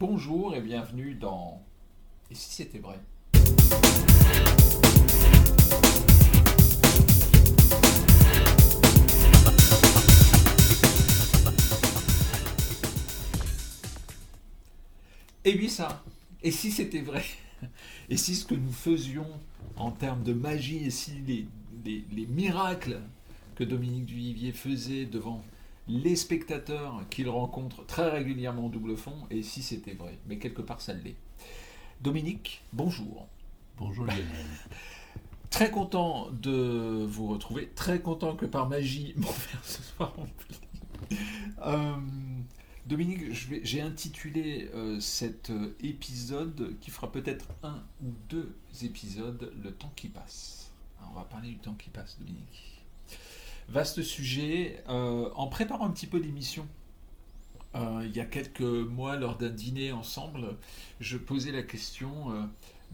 Bonjour et bienvenue dans Et si c'était vrai? Et oui ça Et si c'était vrai? Et si ce que nous faisions en termes de magie, et si les miracles que Dominique Duvivier faisait devant les spectateurs qu'il rencontre très régulièrement au double fond, et si c'était vrai, mais quelque part ça l'est. Dominique, bonjour. Bonjour Lionel. Très content de vous retrouver, très content que par magie mon verre se soit rempli. Euh, Dominique, j'ai intitulé euh, cet euh, épisode qui fera peut-être un ou deux épisodes, Le temps qui passe. Alors, on va parler du temps qui passe, Dominique. Vaste sujet. euh, en préparant un petit peu l'émission, euh, il y a quelques mois, lors d'un dîner ensemble, je posais la question, euh,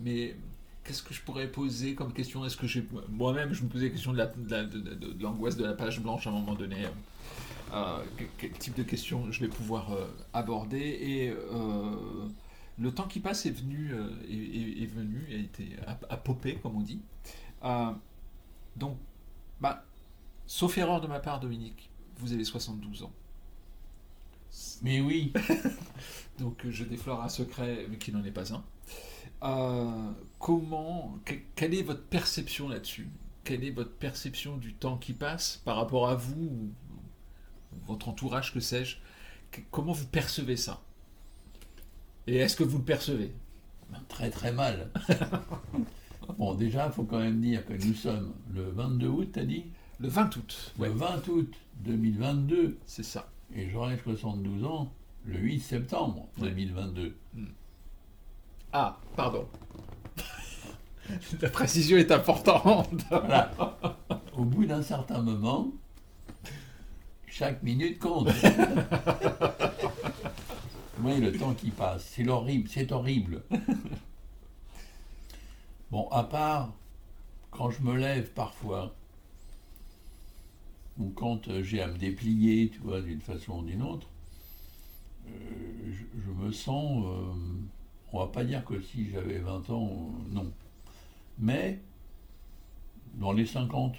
mais qu'est-ce que je pourrais poser comme question? Est-ce que moi-même je me posais la question de la- de la- de- de- de l'angoisse de la page blanche à un moment donné que- quel type de questions je vais pouvoir aborder? Et le temps qui passe est venu est, venu a été a, a comme on dit. Donc bah sauf erreur de ma part Dominique. Vous avez 72 ans. Mais oui, donc euh, je déflore un secret mais qui n'en est pas un. Euh, comment que- quelle est votre perception là-dessus? Quelle est votre perception du temps qui passe par rapport à vous ou votre entourage que sais-je? Comment vous percevez ça? Et est-ce que vous le percevez? Très très mal. Bon, déjà, il faut quand même dire que nous sommes le 22 août, t'as dit? Le 20 août. Le ouais. 20 août 2022, c'est ça. Et j'aurai 72 ans le 8 septembre 2022. ah pardon. La précision est importante. Voilà. Au bout d'un certain moment, chaque minute compte. Oui, le temps qui passe, c'est horrible, c'est horrible. Bon, à part quand je me lève parfois, ou quand euh, j'ai à me déplier, tu vois, d'une façon ou d'une autre, euh, je, me sens, euh, on va pas dire que si j'avais 20 ans, euh, non. Mais dans les 50,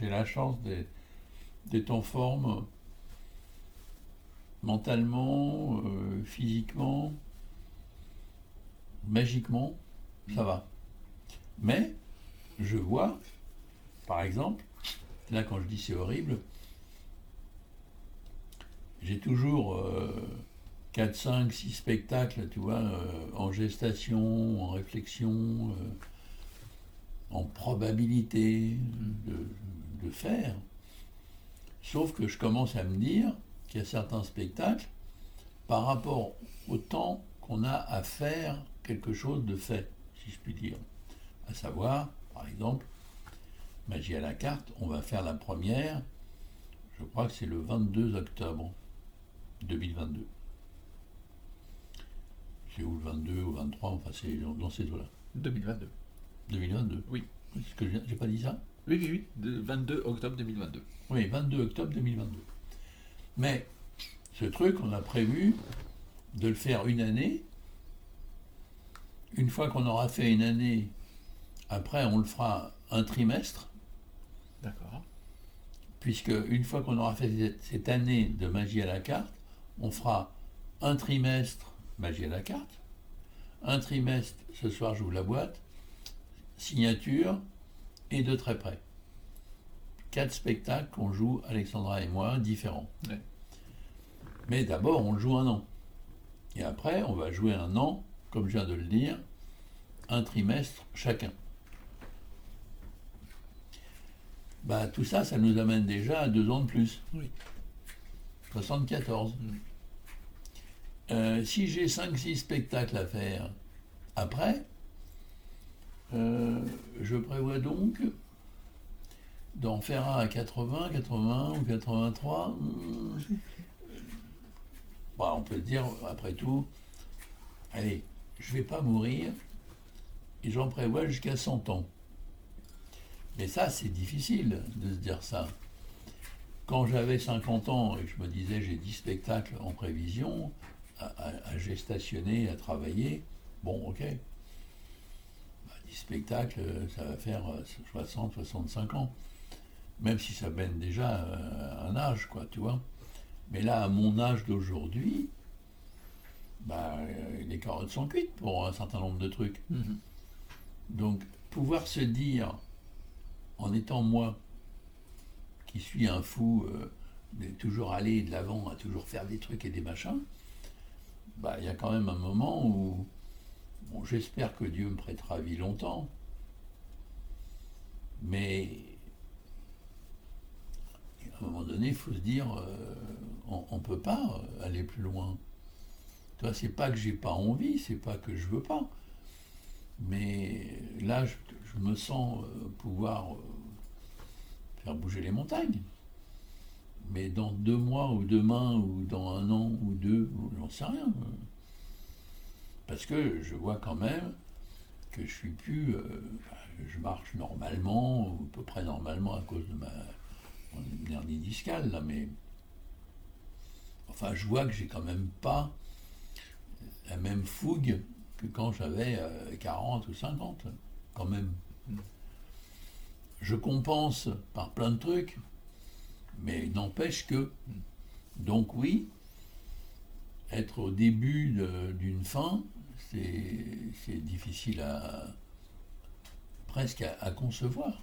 j'ai la chance d'être- en forme mentalement, physiquement, magiquement, ça va. Mais je vois, par exemple, là quand je dis c'est horrible, j'ai toujours euh, 4, 5, 6 spectacles, tu vois, euh, en gestation, en réflexion, euh, en probabilité de, de faire. Sauf que je commence à me dire qu'il y a certains spectacles, par rapport au temps qu'on a à faire quelque chose de fait, si je puis dire. À savoir, par exemple, Magie à la carte, on va faire la première, je crois que c'est le 22 octobre 2022. C'est ou le 22 ou 23, enfin c'est dans, ces eaux-là. 2022 2022 Oui. Est-ce que j'ai j'ai pas dit ça? Oui oui oui de 22 octobre 2022 Oui, 22 octobre 2022. Mais ce truc, on a prévu de le faire une année. Une fois qu'on aura fait une année, après on le fera un trimestre, d'accord puisque une fois qu'on aura fait cette- année de magie à la carte, on fera un trimestre magie à la carte, un trimestre, ce soir j'ouvre la boîte, signature et de très près. Quatre spectacles qu'on joue, Alexandra et moi, différents. Ouais. Mais d'abord, on joue un an. Et après, on va jouer un an, comme je viens de le dire, un trimestre chacun. Bah, tout ça, ça nous amène déjà à deux ans de plus. Oui. 74. Mm. Euh, si j'ai 5-6 spectacles à faire après, euh, je prévois donc d'en faire un à 80, 81 ou 83. hmm, Bah, on peut dire, après tout, allez, je vais pas mourir et j'en prévois jusqu'à 100 ans. Mais ça, c'est difficile de se dire ça. quand j'avais 50 ans et que je me disais j'ai 10 spectacles en prévision, à, gestationner, à travailler, bon, ok. 10 bah, spectacles, ça va faire 60, 65 ans. Même si ça mène déjà un âge, quoi, tu vois. Mais là, à mon âge d'aujourd'hui, bah, les carottes sont cuites pour un certain nombre de trucs. Mhm. Donc, pouvoir se dire, en étant moi, qui suis un fou, euh, de toujours aller de l'avant, à toujours faire des trucs et des machins, bah, il y a quand même un moment où bon, j'espère que Dieu me prêtera vie longtemps, mais à un moment donné, il faut se dire, euh, on ne peut pas aller plus loin. Toi, c'est pas que j'ai pas envie, c'est pas que je veux pas. Mais là, je, me sens euh, pouvoir euh, faire bouger les montagnes. Mais dans deux mois ou demain ou dans un an ou deux, j'en sais rien. Parce que je vois quand même que je suis plus. Euh, je marche normalement, ou à peu près normalement à cause de ma hernie discale, là, mais. Enfin, je vois que j'ai quand même pas la même fougue que quand j'avais 40 euh, ou 50, quand même. Je compense par plein de trucs, mais n'empêche que. Donc oui, être au début d'une fin, c'est difficile à presque à, concevoir.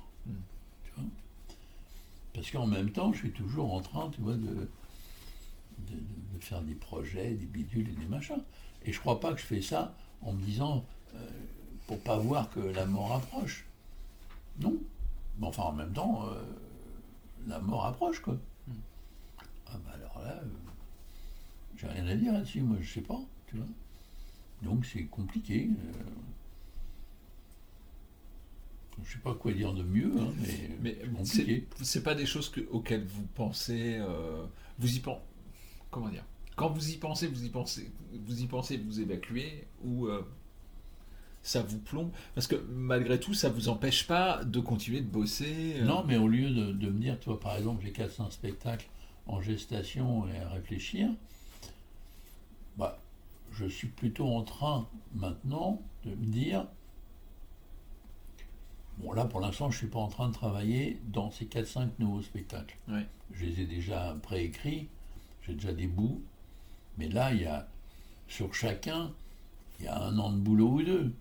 Parce qu'en même temps, je suis toujours en train, tu vois, de, de, faire des projets, des bidules et des machins. Et je crois pas que je fais ça en me disant pour euh, pour pas voir que la mort approche. Non. Mais enfin, en même temps, euh, la mort approche, quoi. Hmm. Ah bah alors là, euh, j'ai rien à dire là-dessus, moi je sais pas, tu vois. Donc c'est compliqué. Je sais pas quoi dire de mieux, hein, mais, mais c'est pas des choses auxquelles vous pensez, vous y pensez, comment dire? Quand vous y pensez, vous y pensez, vous y pensez, vous évacuez ou euh, ça vous plombe? Parce que malgré tout, ça vous empêche pas de continuer de bosser. Euh. Non, mais au lieu de, me dire, toi par exemple, j'ai 400 spectacles en gestation et à réfléchir, bah, je suis plutôt en train maintenant de me dire, bon là pour l'instant je ne suis pas en train de travailler dans ces 4-5 nouveaux spectacles. Je les ai déjà préécrits, j'ai déjà des bouts, mais là, il y a, sur chacun, il y a un an de boulot ou deux.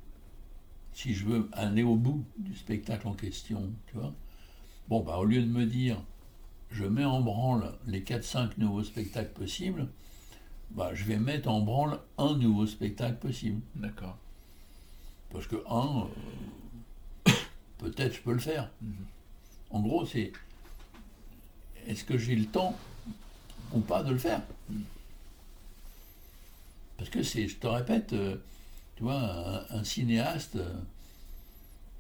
Si je veux aller au bout du spectacle en question, tu vois. Bon, bah, au lieu de me dire, je mets en branle les 4-5 nouveaux spectacles possibles, bah, je vais mettre en branle un nouveau spectacle possible. D'accord. Parce que un, euh, peut-être je peux le faire. Mhm. En gros, c'est est-ce que j'ai le temps ou pas de le faire? Mhm. Parce que c'est, je te répète, euh, tu vois, un, cinéaste, euh,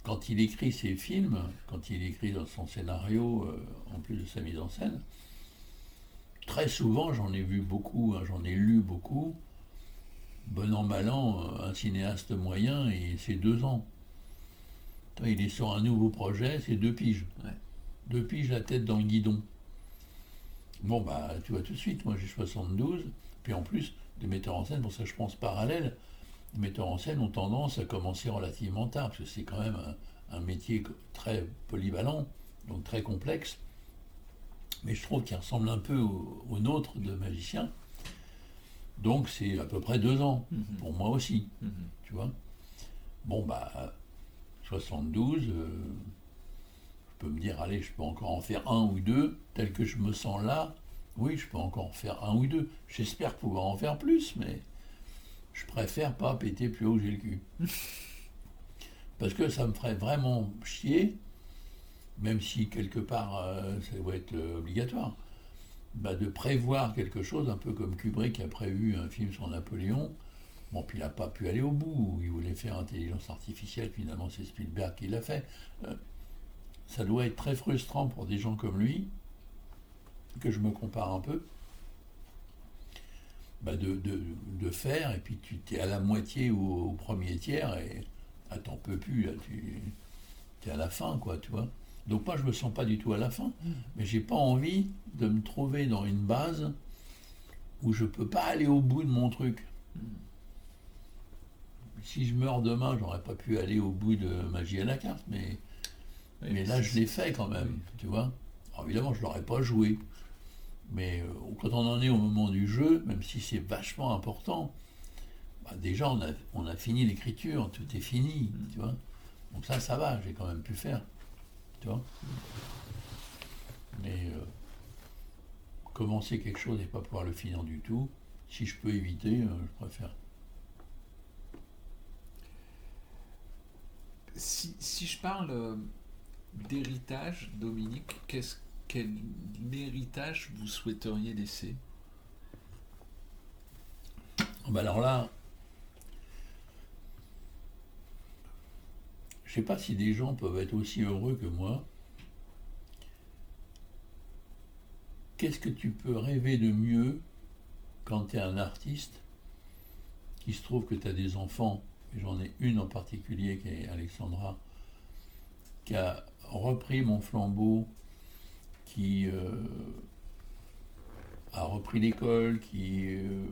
quand il écrit ses films, quand il écrit dans son scénario, euh, en plus de sa mise en scène, très souvent, j'en ai vu beaucoup, hein, j'en ai lu beaucoup, bon an, mal an, un cinéaste moyen, et c'est deux ans. Il est sur un nouveau projet, c'est deux piges. Deux piges la tête dans le guidon. Bon, bah, tu vois tout de suite, moi j'ai 72, puis en plus, des metteurs en scène, pour ça je pense parallèle, les metteurs en scène ont tendance à commencer relativement tard, parce que c'est quand même un, métier très polyvalent, donc très complexe, mais je trouve qu'il ressemble un peu au, nôtre de magicien. Donc c'est à peu près deux ans, mhm. pour moi aussi, mhm. tu vois. Bon, bah, 72, euh, je peux me dire, allez, je peux encore en faire un ou deux, tel que je me sens là, oui, je peux encore en faire un ou deux. J'espère pouvoir en faire plus, mais je préfère pas péter plus haut que j'ai le cul. Parce que ça me ferait vraiment chier, même si quelque part euh, ça doit être euh, obligatoire, bah, de prévoir quelque chose, un peu comme Kubrick a prévu un film sur Napoléon. Bon, puis il n'a pas pu aller au bout, il voulait faire intelligence artificielle, finalement c'est Spielberg qui l'a fait. Euh, ça doit être très frustrant pour des gens comme lui, que je me compare un peu, bah de, de, faire, et puis tu es à la moitié ou au, premier tiers, et ah, t'en peux plus, tu es à la fin, quoi, tu vois. Donc moi, je me sens pas du tout à la fin, mais j'ai pas envie de me trouver dans une base où je peux pas aller au bout de mon truc. Si je meurs demain, j'aurais pas pu aller au bout de magie à la carte, mais, Oui, mais là, je l'ai fait quand même, Oui. tu vois. Alors évidemment, je l'aurais pas joué, mais euh, quand on en est au moment du jeu, même si c'est vachement important, bah, déjà on a, on a fini l'écriture, tout est fini, tu vois. Donc ça, ça va, j'ai quand même pu faire, tu vois. Mais euh, commencer quelque chose et pas pouvoir le finir du tout, si je peux éviter, euh, je préfère. Si, si je parle d'héritage, Dominique, qu'est-ce, quel héritage vous souhaiteriez laisser? Ah bah alors là, je sais pas si des gens peuvent être aussi heureux que moi. Qu'est-ce que tu peux rêver de mieux quand tu es un artiste? Qui se trouve que tu as des enfants, et j'en ai une en particulier qui est Alexandra, qui a repris mon flambeau, qui euh, a repris l'école, qui, euh,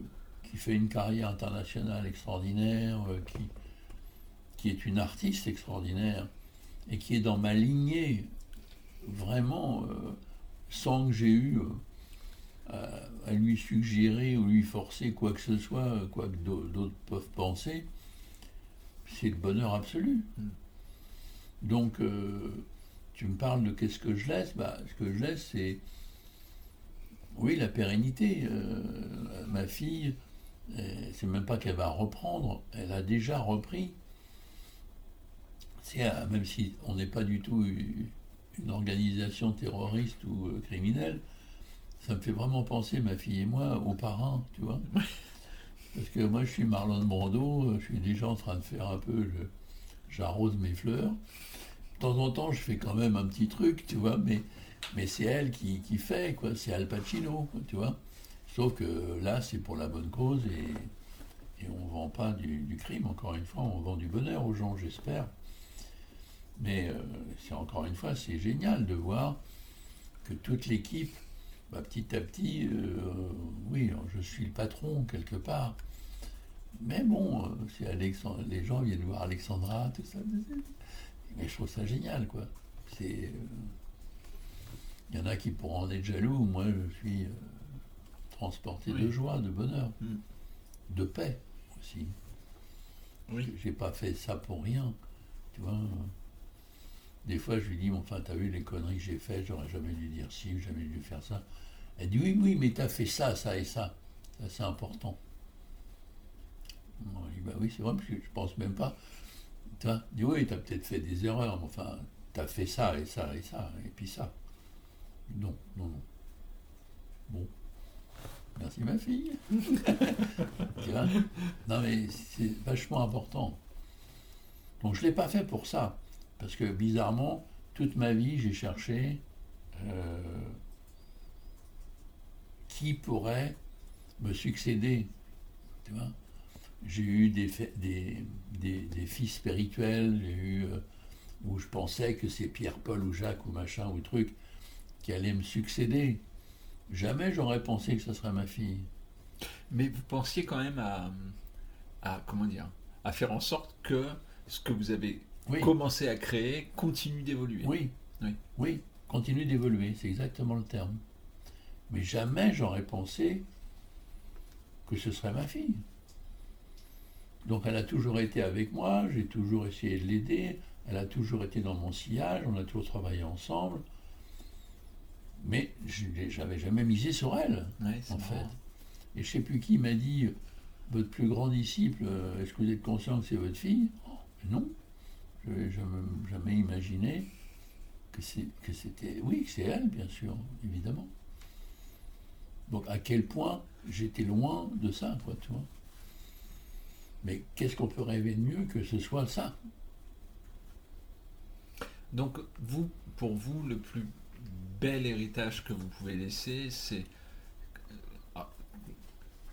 qui fait une carrière internationale extraordinaire, euh, qui, qui est une artiste extraordinaire, et qui est dans ma lignée, vraiment, sans que j'ai eu à, lui suggérer ou lui forcer quoi que ce soit, quoi que d'au- d'autres peuvent penser, c'est le bonheur absolu. Mm. Donc, euh, tu me parles de qu'est-ce que je laisse bah, Ce que je laisse, c'est, oui, la pérennité. Euh, ma fille, euh, c'est même pas qu'elle va reprendre, elle a déjà repris. C'est, euh, même si on n'est pas du tout une organisation terroriste ou criminelle, ça me fait vraiment penser, ma fille et moi, aux parrains, tu vois. Parce que moi, je suis Marlon Brando, je suis déjà en train de faire un peu, je- j'arrose mes fleurs. Temps en temps, je fais quand même un petit truc, tu vois, mais, mais c'est elle qui, qui fait, quoi. C'est Al Pacino, quoi, tu vois. Sauf que là, c'est pour la bonne cause et, et on ne vend pas du, du crime, encore une fois, on vend du bonheur aux gens, j'espère. Mais euh, c'est encore une fois, c'est génial de voir que toute l'équipe, bah, petit à petit, euh, oui, je suis le patron quelque part. Mais bon, euh, c'est Alexandre, les gens viennent voir Alexandra, tout ça. Mais je trouve ça génial, quoi. C'est, euh, il y en a qui pourront en être jaloux. Moi, je suis euh, transporté de joie, de bonheur, Mm. de paix aussi. Oui. J'ai pas fait ça pour rien, tu vois. Des fois, je lui dis, enfin, t'as vu les conneries que j'ai faites, j'aurais jamais dû dire ci, jamais dû faire ça. Elle dit, oui, oui, mais t'as fait ça, ça et ça. Ça, c'est important. Moi, je dis, bah oui, c'est vrai, parce que je pense même pas. Tu vois, dit, oui, t'as peut-être fait des erreurs, mais enfin, t'as fait ça et ça et ça, et puis ça. Non, non, non. Bon. Merci ma fille. tu vois? Non mais c'est vachement important. Donc je ne l'ai pas fait pour ça. Parce que bizarrement, toute ma vie, j'ai cherché euh, qui pourrait me succéder. Tu vois? J'ai eu des, fa- des, des, des fils spirituels, j'ai eu, euh, où je pensais que c'est Pierre, Paul ou Jacques ou machin ou truc qui allait me succéder. Jamais j'aurais pensé que ce serait ma fille. Mais vous pensiez quand même à, à comment dire, à faire en sorte que ce que vous avez Oui, commencé à créer continue d'évoluer. oui, Oui. oui, continue d'évoluer, c'est exactement le terme. Mais jamais j'aurais pensé que ce serait ma fille. Donc elle a toujours été avec moi, j'ai toujours essayé de l'aider, elle a toujours été dans mon sillage, on a toujours travaillé ensemble. Mais je n'avais jamais misé sur elle. Ouais, en marrant. fait. Et je sais plus qui m'a dit, votre plus grand disciple, euh, est-ce que vous êtes conscient que c'est votre fille? Oh, Non. Je n'avais jamais, jamais imaginé que c'était... Oui, c'est elle, bien sûr, évidemment. Donc à quel point j'étais loin de ça, quoi, tu vois. Mais qu'est-ce qu'on peut rêver de mieux que ce soit ça? Donc, vous, pour vous, le plus bel héritage que vous pouvez laisser, c'est. ah,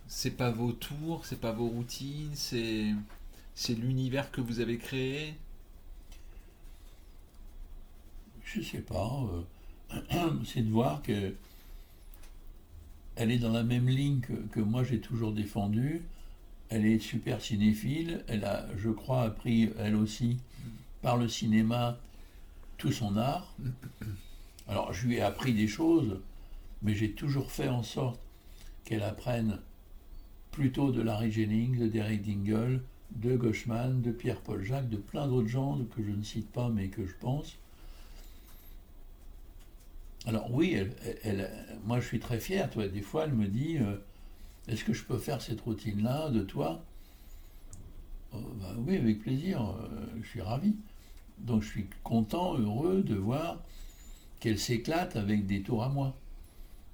C'est pas vos tours, c'est pas vos routines, c'est. C'est l'univers que vous avez créé? Je Je sais pas. euh, c'est de voir que elle est dans la même ligne que, que moi j'ai toujours défendu. Elle est super cinéphile. Elle a, je crois, appris elle aussi par le cinéma tout son art. Alors je lui ai appris des choses, mais j'ai toujours fait en sorte qu'elle apprenne plutôt de Larry Jennings, de Derek Dingle, de Gauchman, de Pierre-Paul Jacques, de plein d'autres gens que je ne cite pas mais que je pense. Alors oui, elle, elle- moi je suis très fier, toi, des fois elle me dit, euh, est-ce que je peux faire cette routine-là de toi? Euh, bah Oui, avec plaisir, euh, je suis ravi. Donc je suis content, heureux de voir qu'elle s'éclate avec des tours à moi.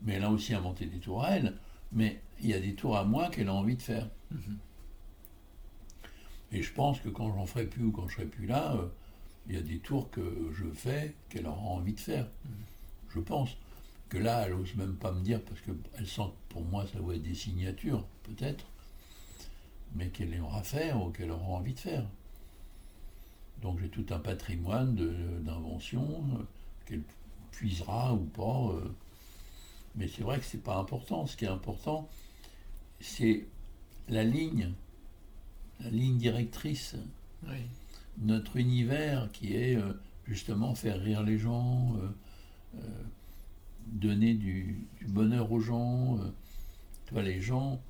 Mais elle a aussi inventé des tours à elle, mais il y a des tours à moi qu'elle a envie de faire. Mhm. Et je pense que quand j'en ferai plus ou quand je serai plus là, euh, il y a des tours que je fais qu'elle aura envie de faire. Je pense que là, elle ose même pas me dire parce qu'elle sent que pour moi ça va être des signatures, peut-être, mais qu'elle aura faire ou qu'elle aura envie de faire. Donc j'ai tout un patrimoine d'inventions euh, qu'elle puisera ou pas. euh. mais c'est vrai que c'est pas important. Ce qui est important, c'est la ligne, la ligne directrice Oui. notre univers qui est euh, justement faire rire les gens, euh, donner du, bonheur aux gens. euh. Tu vois, les gens,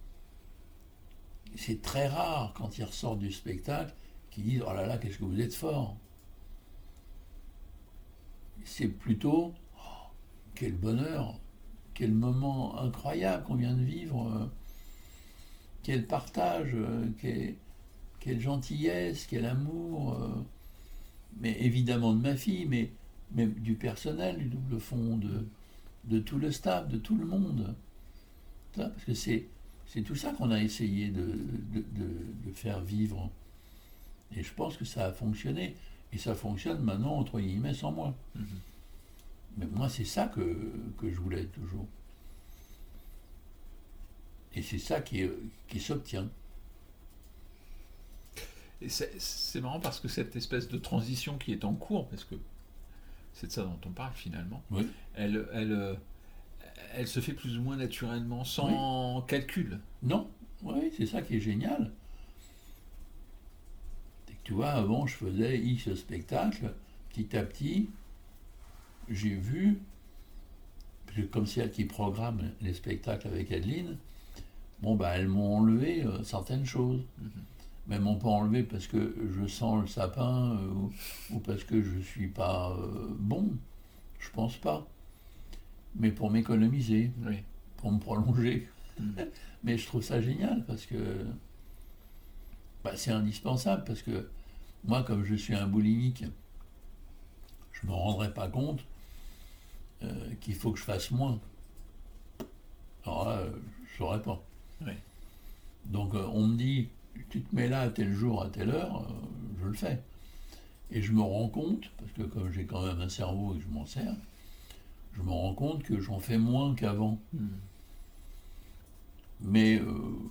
c'est très rare quand ils ressortent du spectacle qu'ils disent Oh là là, qu'est-ce que vous êtes fort C'est plutôt Oh, quel bonheur, quel moment incroyable qu'on vient de vivre, euh, quel partage, euh, quel- quelle gentillesse, quel amour, mais évidemment de ma fille, mais même du personnel, du double fond, de, de tout le staff, de tout le monde. Parce que c'est, c'est tout ça qu'on a essayé de, de- de- de faire vivre. Et je pense que ça a fonctionné. Et ça fonctionne maintenant, entre guillemets, sans moi. Mhm. Mais moi, c'est ça que, que je voulais toujours. Et c'est ça qui, est- qui s'obtient. Et c'est c'est marrant parce que cette espèce de transition qui est en cours, parce que c'est de ça dont on parle finalement, Oui. elle, elle, euh, elle se fait plus ou moins naturellement, sans calcul. Non, oui, c'est ça qui est génial. Que tu vois, avant, je faisais X spectacles, petit à petit, j'ai vu, parce que comme c'est elle qui programme les spectacles avec Adeline, bon, bah, elles m'ont enlevé euh, certaines choses. Mhm. Elles m'ont pas enlevé parce que je sens le sapin euh, ou, ou parce que je suis pas euh, bon. Je pense pas. Mais pour m'économiser Oui. pour me prolonger. Mhm. Mais je trouve ça génial parce que bah, c'est indispensable parce que moi, comme je suis un boulimique, je ne me rendrai pas compte euh, qu'il faut que je fasse moins. Alors là, je ne saurais pas. Oui. Donc euh, on me dit, tu te mets là à tel jour, à telle heure, euh, je le fais. Et je me rends compte, parce que comme j'ai quand même un cerveau et que je m'en sers, je me rends compte que j'en fais moins qu'avant Mhm. mais euh,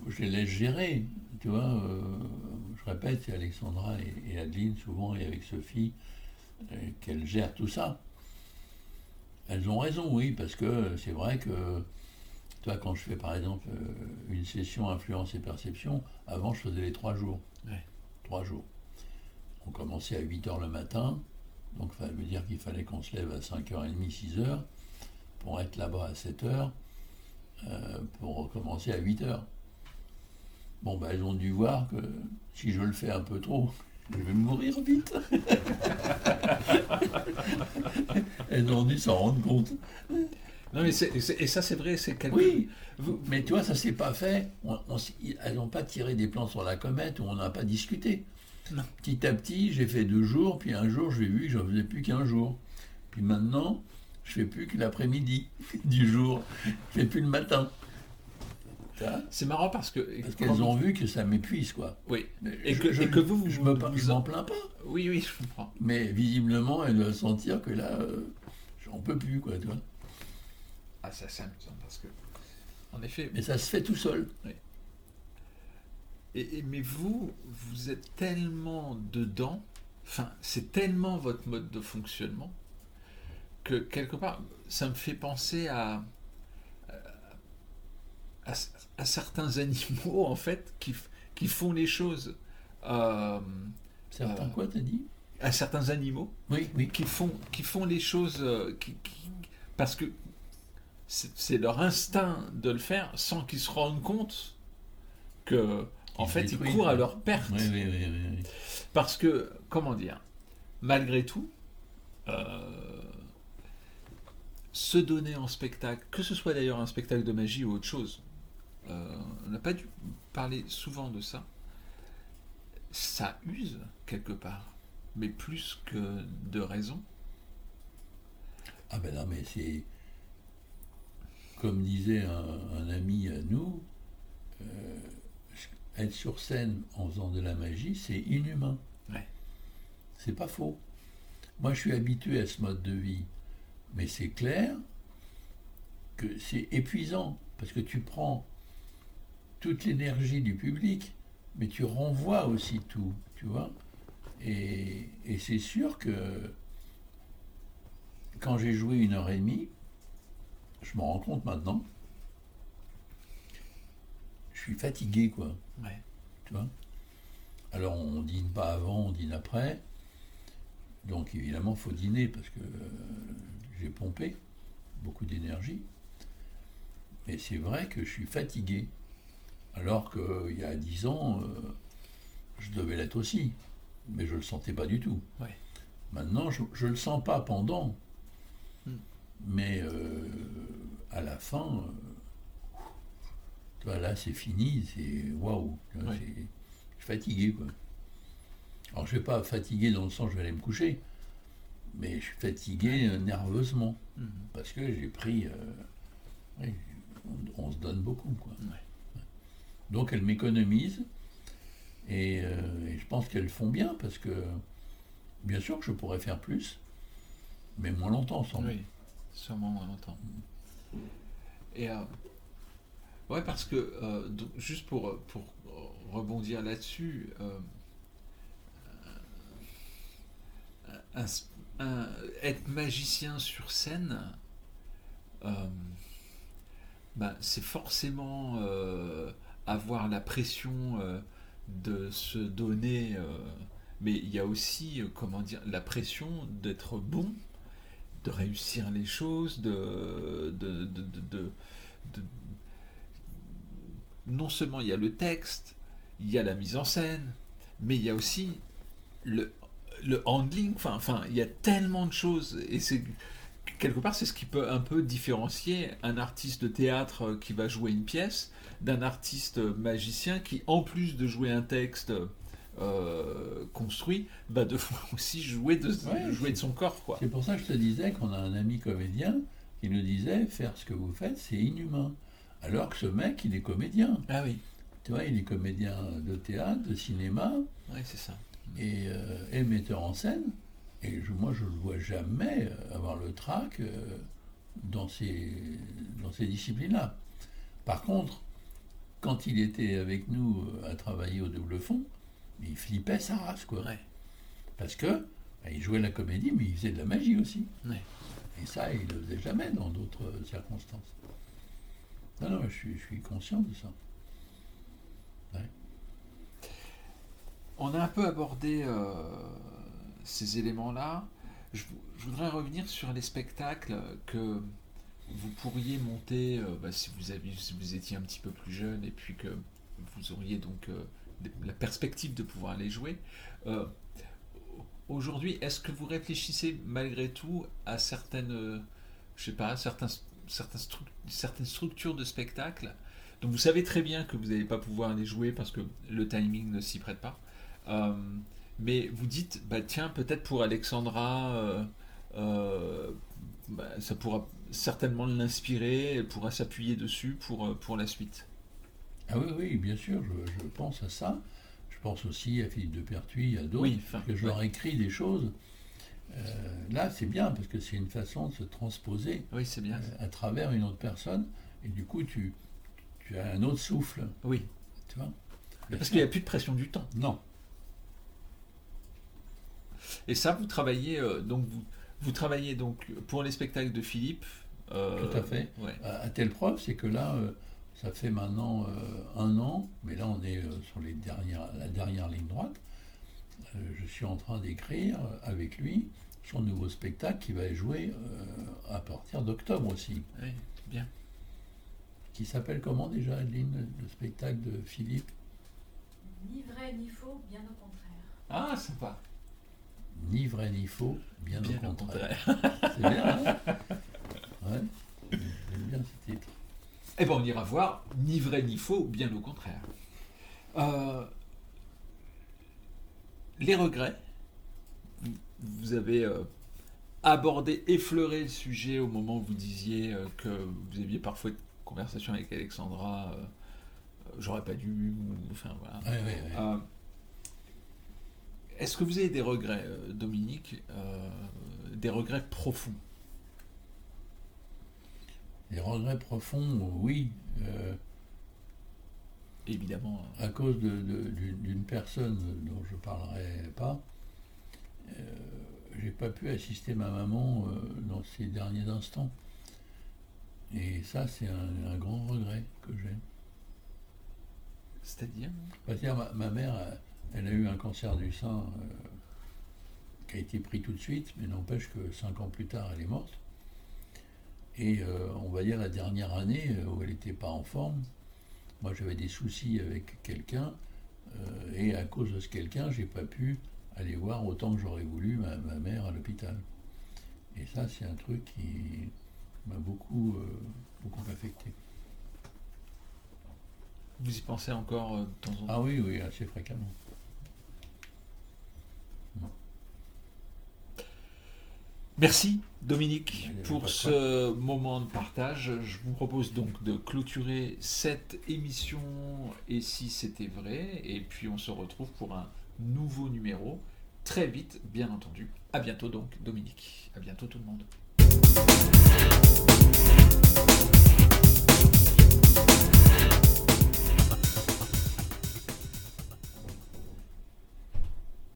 je les laisse gérer. Tu vois, euh, je répète, c'est Alexandra et, et Adeline souvent, et avec Sophie, euh, qu'elles gèrent tout ça. Elles ont raison, oui, parce que c'est vrai que, toi, quand je fais par exemple euh, une session influence et perception, avant je faisais les trois jours. Ouais. Trois jours. On commençait à 8 heures le matin, donc ça veut dire qu'il fallait qu'on se lève à 5h30, 6h, pour être là-bas à 7 heures euh, pour recommencer à 8 heures. Bon, ben, elles ont dû voir que si je le fais un peu trop, je vais mourir vite. elles ont dû s'en rendre compte. Non, mais et ça, c'est vrai, c'est quelque Oui, Vous- mais tu vois, ça s'est pas fait. On- on s- elles n'ont pas tiré des plans sur la comète où on n'a pas discuté. Non. Petit à petit, j'ai fait deux jours, puis un jour, j'ai vu que j'en faisais plus qu'un jour. Puis maintenant, je fais plus que l'après-midi du jour. Je fais plus le matin. C'est marrant parce que. Parce qu'elles ont vu que ça m'épuise, quoi. Oui. Et je- que, je, et que vous, vous, je me vous- je m'en plains pas. Oui, oui, je comprends. Mais visiblement, elles doivent sentir que là, euh, j'en peux plus, quoi, tu vois. Ah, ça, c'est amusant parce que. En effet. Mais ça se fait tout seul. Et, et- mais vous, vous êtes tellement dedans, enfin, c'est tellement votre mode de fonctionnement que quelque part, ça me fait penser à, à, à certains animaux, en fait, qui, qui font les choses. euh, Certains Euh, quoi, t'as dit? à certains animaux Oui, oui. qui font, qui font les choses euh, qui, qui- parce que c'est leur instinct de le faire sans qu'ils se rendent compte que en Ils fait ils courent à leur perte Oui, oui, oui, oui, oui. parce que comment dire malgré tout euh, se donner en spectacle que ce soit d'ailleurs un spectacle de magie ou autre chose euh, on n'a pas dû parler souvent de ça ça use quelque part mais plus que de raison Ah ben non, mais c'est. Comme disait un, un ami à nous, euh, être sur scène en faisant de la magie, c'est inhumain. Ouais. C'est pas faux. Moi, je suis habitué à ce mode de vie. Mais c'est clair que c'est épuisant. Parce que tu prends toute l'énergie du public, mais tu renvoies aussi tout, tu vois. Et, et c'est sûr que quand j'ai joué une heure et demie, je m'en rends compte maintenant, je suis fatigué, quoi. Ouais. Tu vois? Alors on dîne pas avant, on dîne après. Donc évidemment, il faut dîner parce que euh, j'ai pompé beaucoup d'énergie. Mais c'est vrai que je suis fatigué. Alors qu'il y a dix ans, euh, je devais l'être aussi. Mais je ne le sentais pas du tout. Ouais. Maintenant, je ne le sens pas pendant. Mais euh, à la fin, euh, là, c'est fini. C'est waouh. Ouais. c'est- Je suis fatigué, quoi. Alors, je ne vais pas fatigué dans le sens je vais aller me coucher. Mais je suis fatigué euh, nerveusement. Mhm. Parce que j'ai pris. euh, oui, on, on se donne beaucoup, quoi. Ouais. Donc, elles m'économisent. Et, euh, et je pense qu'elles font bien parce que, bien sûr que je pourrais faire plus, mais moins longtemps sans doute. Sûrement moins longtemps. Et euh, ouais, parce que euh, juste pour, pour rebondir là-dessus, euh, être magicien sur scène, ben, c'est forcément avoir la pression de se donner, mais il y a aussi, comment dire, la pression d'être bon de réussir les choses, de, de, de, de- non seulement il y a le texte, il y a la mise en scène, mais il y a aussi le, le handling, enfin, enfin, il y a tellement de choses, et c'est quelque part c'est ce qui peut un peu différencier un artiste de théâtre qui va jouer une pièce d'un artiste magicien qui, en plus de jouer un texte euh, construit, va devoir aussi jouer de, Ouais, jouer de son corps, quoi. C'est pour ça que je te disais qu'on a un ami comédien qui nous disait faire ce que vous faites, c'est inhumain. Alors que ce mec, il est comédien. Ah oui, Tu vois, il est comédien de théâtre, de cinéma ouais, c'est ça. et, euh, et metteur en scène. Et je- moi, je ne le vois jamais euh, avoir le trac euh, dans ces, dans ces disciplines-là. Par contre, quand il était avec nous à travailler au double fond, il flippait sa race, quoi. Ouais. Parce que bah, il jouait la comédie, mais il faisait de la magie aussi. Ouais. Et ça, il ne le faisait jamais dans d'autres euh, circonstances. Non, non, je suis, je suis conscient de ça. On a un peu abordé euh, ces éléments-là. Je, vou- je voudrais revenir sur les spectacles que vous pourriez monter euh, bah, si, vous aviez, si vous étiez un petit peu plus jeune et puis que vous auriez donc euh, la perspective de pouvoir les jouer. Euh, Aujourd'hui, est-ce que vous réfléchissez malgré tout à certaines, euh, je sais pas, certains, certains certaines structures de spectacle? Donc vous savez très bien que vous n'allez pas pouvoir les jouer parce que le timing ne s'y prête pas. Euh, mais vous dites, bah tiens, peut-être pour Alexandra, euh, bah, ça pourra certainement l'inspirer, elle pourra s'appuyer dessus pour, pour la suite. Ah oui, oui, bien sûr, je, je pense à ça. Je pense aussi à Philippe de Pertuis, à d'autres, Oui, que je leur écris des choses. Euh, là, c'est bien, parce que c'est une façon de se transposer Oui, c'est bien. euh, à travers une autre personne, et du coup, tu, tu as un autre souffle, Oui, tu vois? parce qu'il n'y a plus de pression du temps. Non, Et ça, vous travaillez, euh, donc vous, Vous travaillez donc pour les spectacles de Philippe. euh, Tout à fait. Ouais. À, telle preuve, c'est que là, ça fait maintenant euh, un an, mais là on est sur les dernières, la dernière ligne droite. je suis en train d'écrire avec lui son nouveau spectacle qui va jouer à partir d'octobre aussi. Oui, bien. Qui s'appelle comment déjà, Adeline, le spectacle de Philippe? Ni vrai ni faux, bien au contraire. Ah, sympa. Ni vrai ni faux, bien, bien au contraire. C'est bien, hein? Ouais, j'aime bien ce titre. Eh bien, on ira voir Ni vrai ni faux, bien au contraire. Euh, les regrets. Vous avez euh, abordé, effleuré le sujet au moment où vous disiez euh, que vous aviez parfois une conversation avec Alexandra. J'aurais pas dû. Enfin, voilà. Ouais, ouais, ouais. Est-ce que vous avez des regrets, Dominique, des regrets profonds? Des regrets profonds, oui. Euh, Évidemment. À cause d'une personne dont je ne parlerai pas, j'ai pas pu assister ma maman dans ces derniers instants. Et ça, c'est un, grand regret que j'ai. C'est-à-dire? C'est-à-dire, ma, ma, mère elle a eu un cancer du sein euh, qui a été pris tout de suite, mais n'empêche que cinq ans plus tard, elle est morte. Et euh, on va dire la dernière année euh, où elle n'était pas en forme, moi j'avais des soucis avec quelqu'un, et à cause de ce quelqu'un, j'ai pas pu aller voir autant que j'aurais voulu ma, mère à l'hôpital. Et ça, c'est un truc qui m'a beaucoup, beaucoup affecté. Vous y pensez encore de temps en temps? Ah oui, oui, assez fréquemment. Merci Dominique pour ce moment de partage. Je vous propose donc de clôturer cette émission et si c'était vrai. Et puis on se retrouve pour un nouveau numéro très vite, bien entendu. À bientôt donc Dominique. À bientôt tout le monde.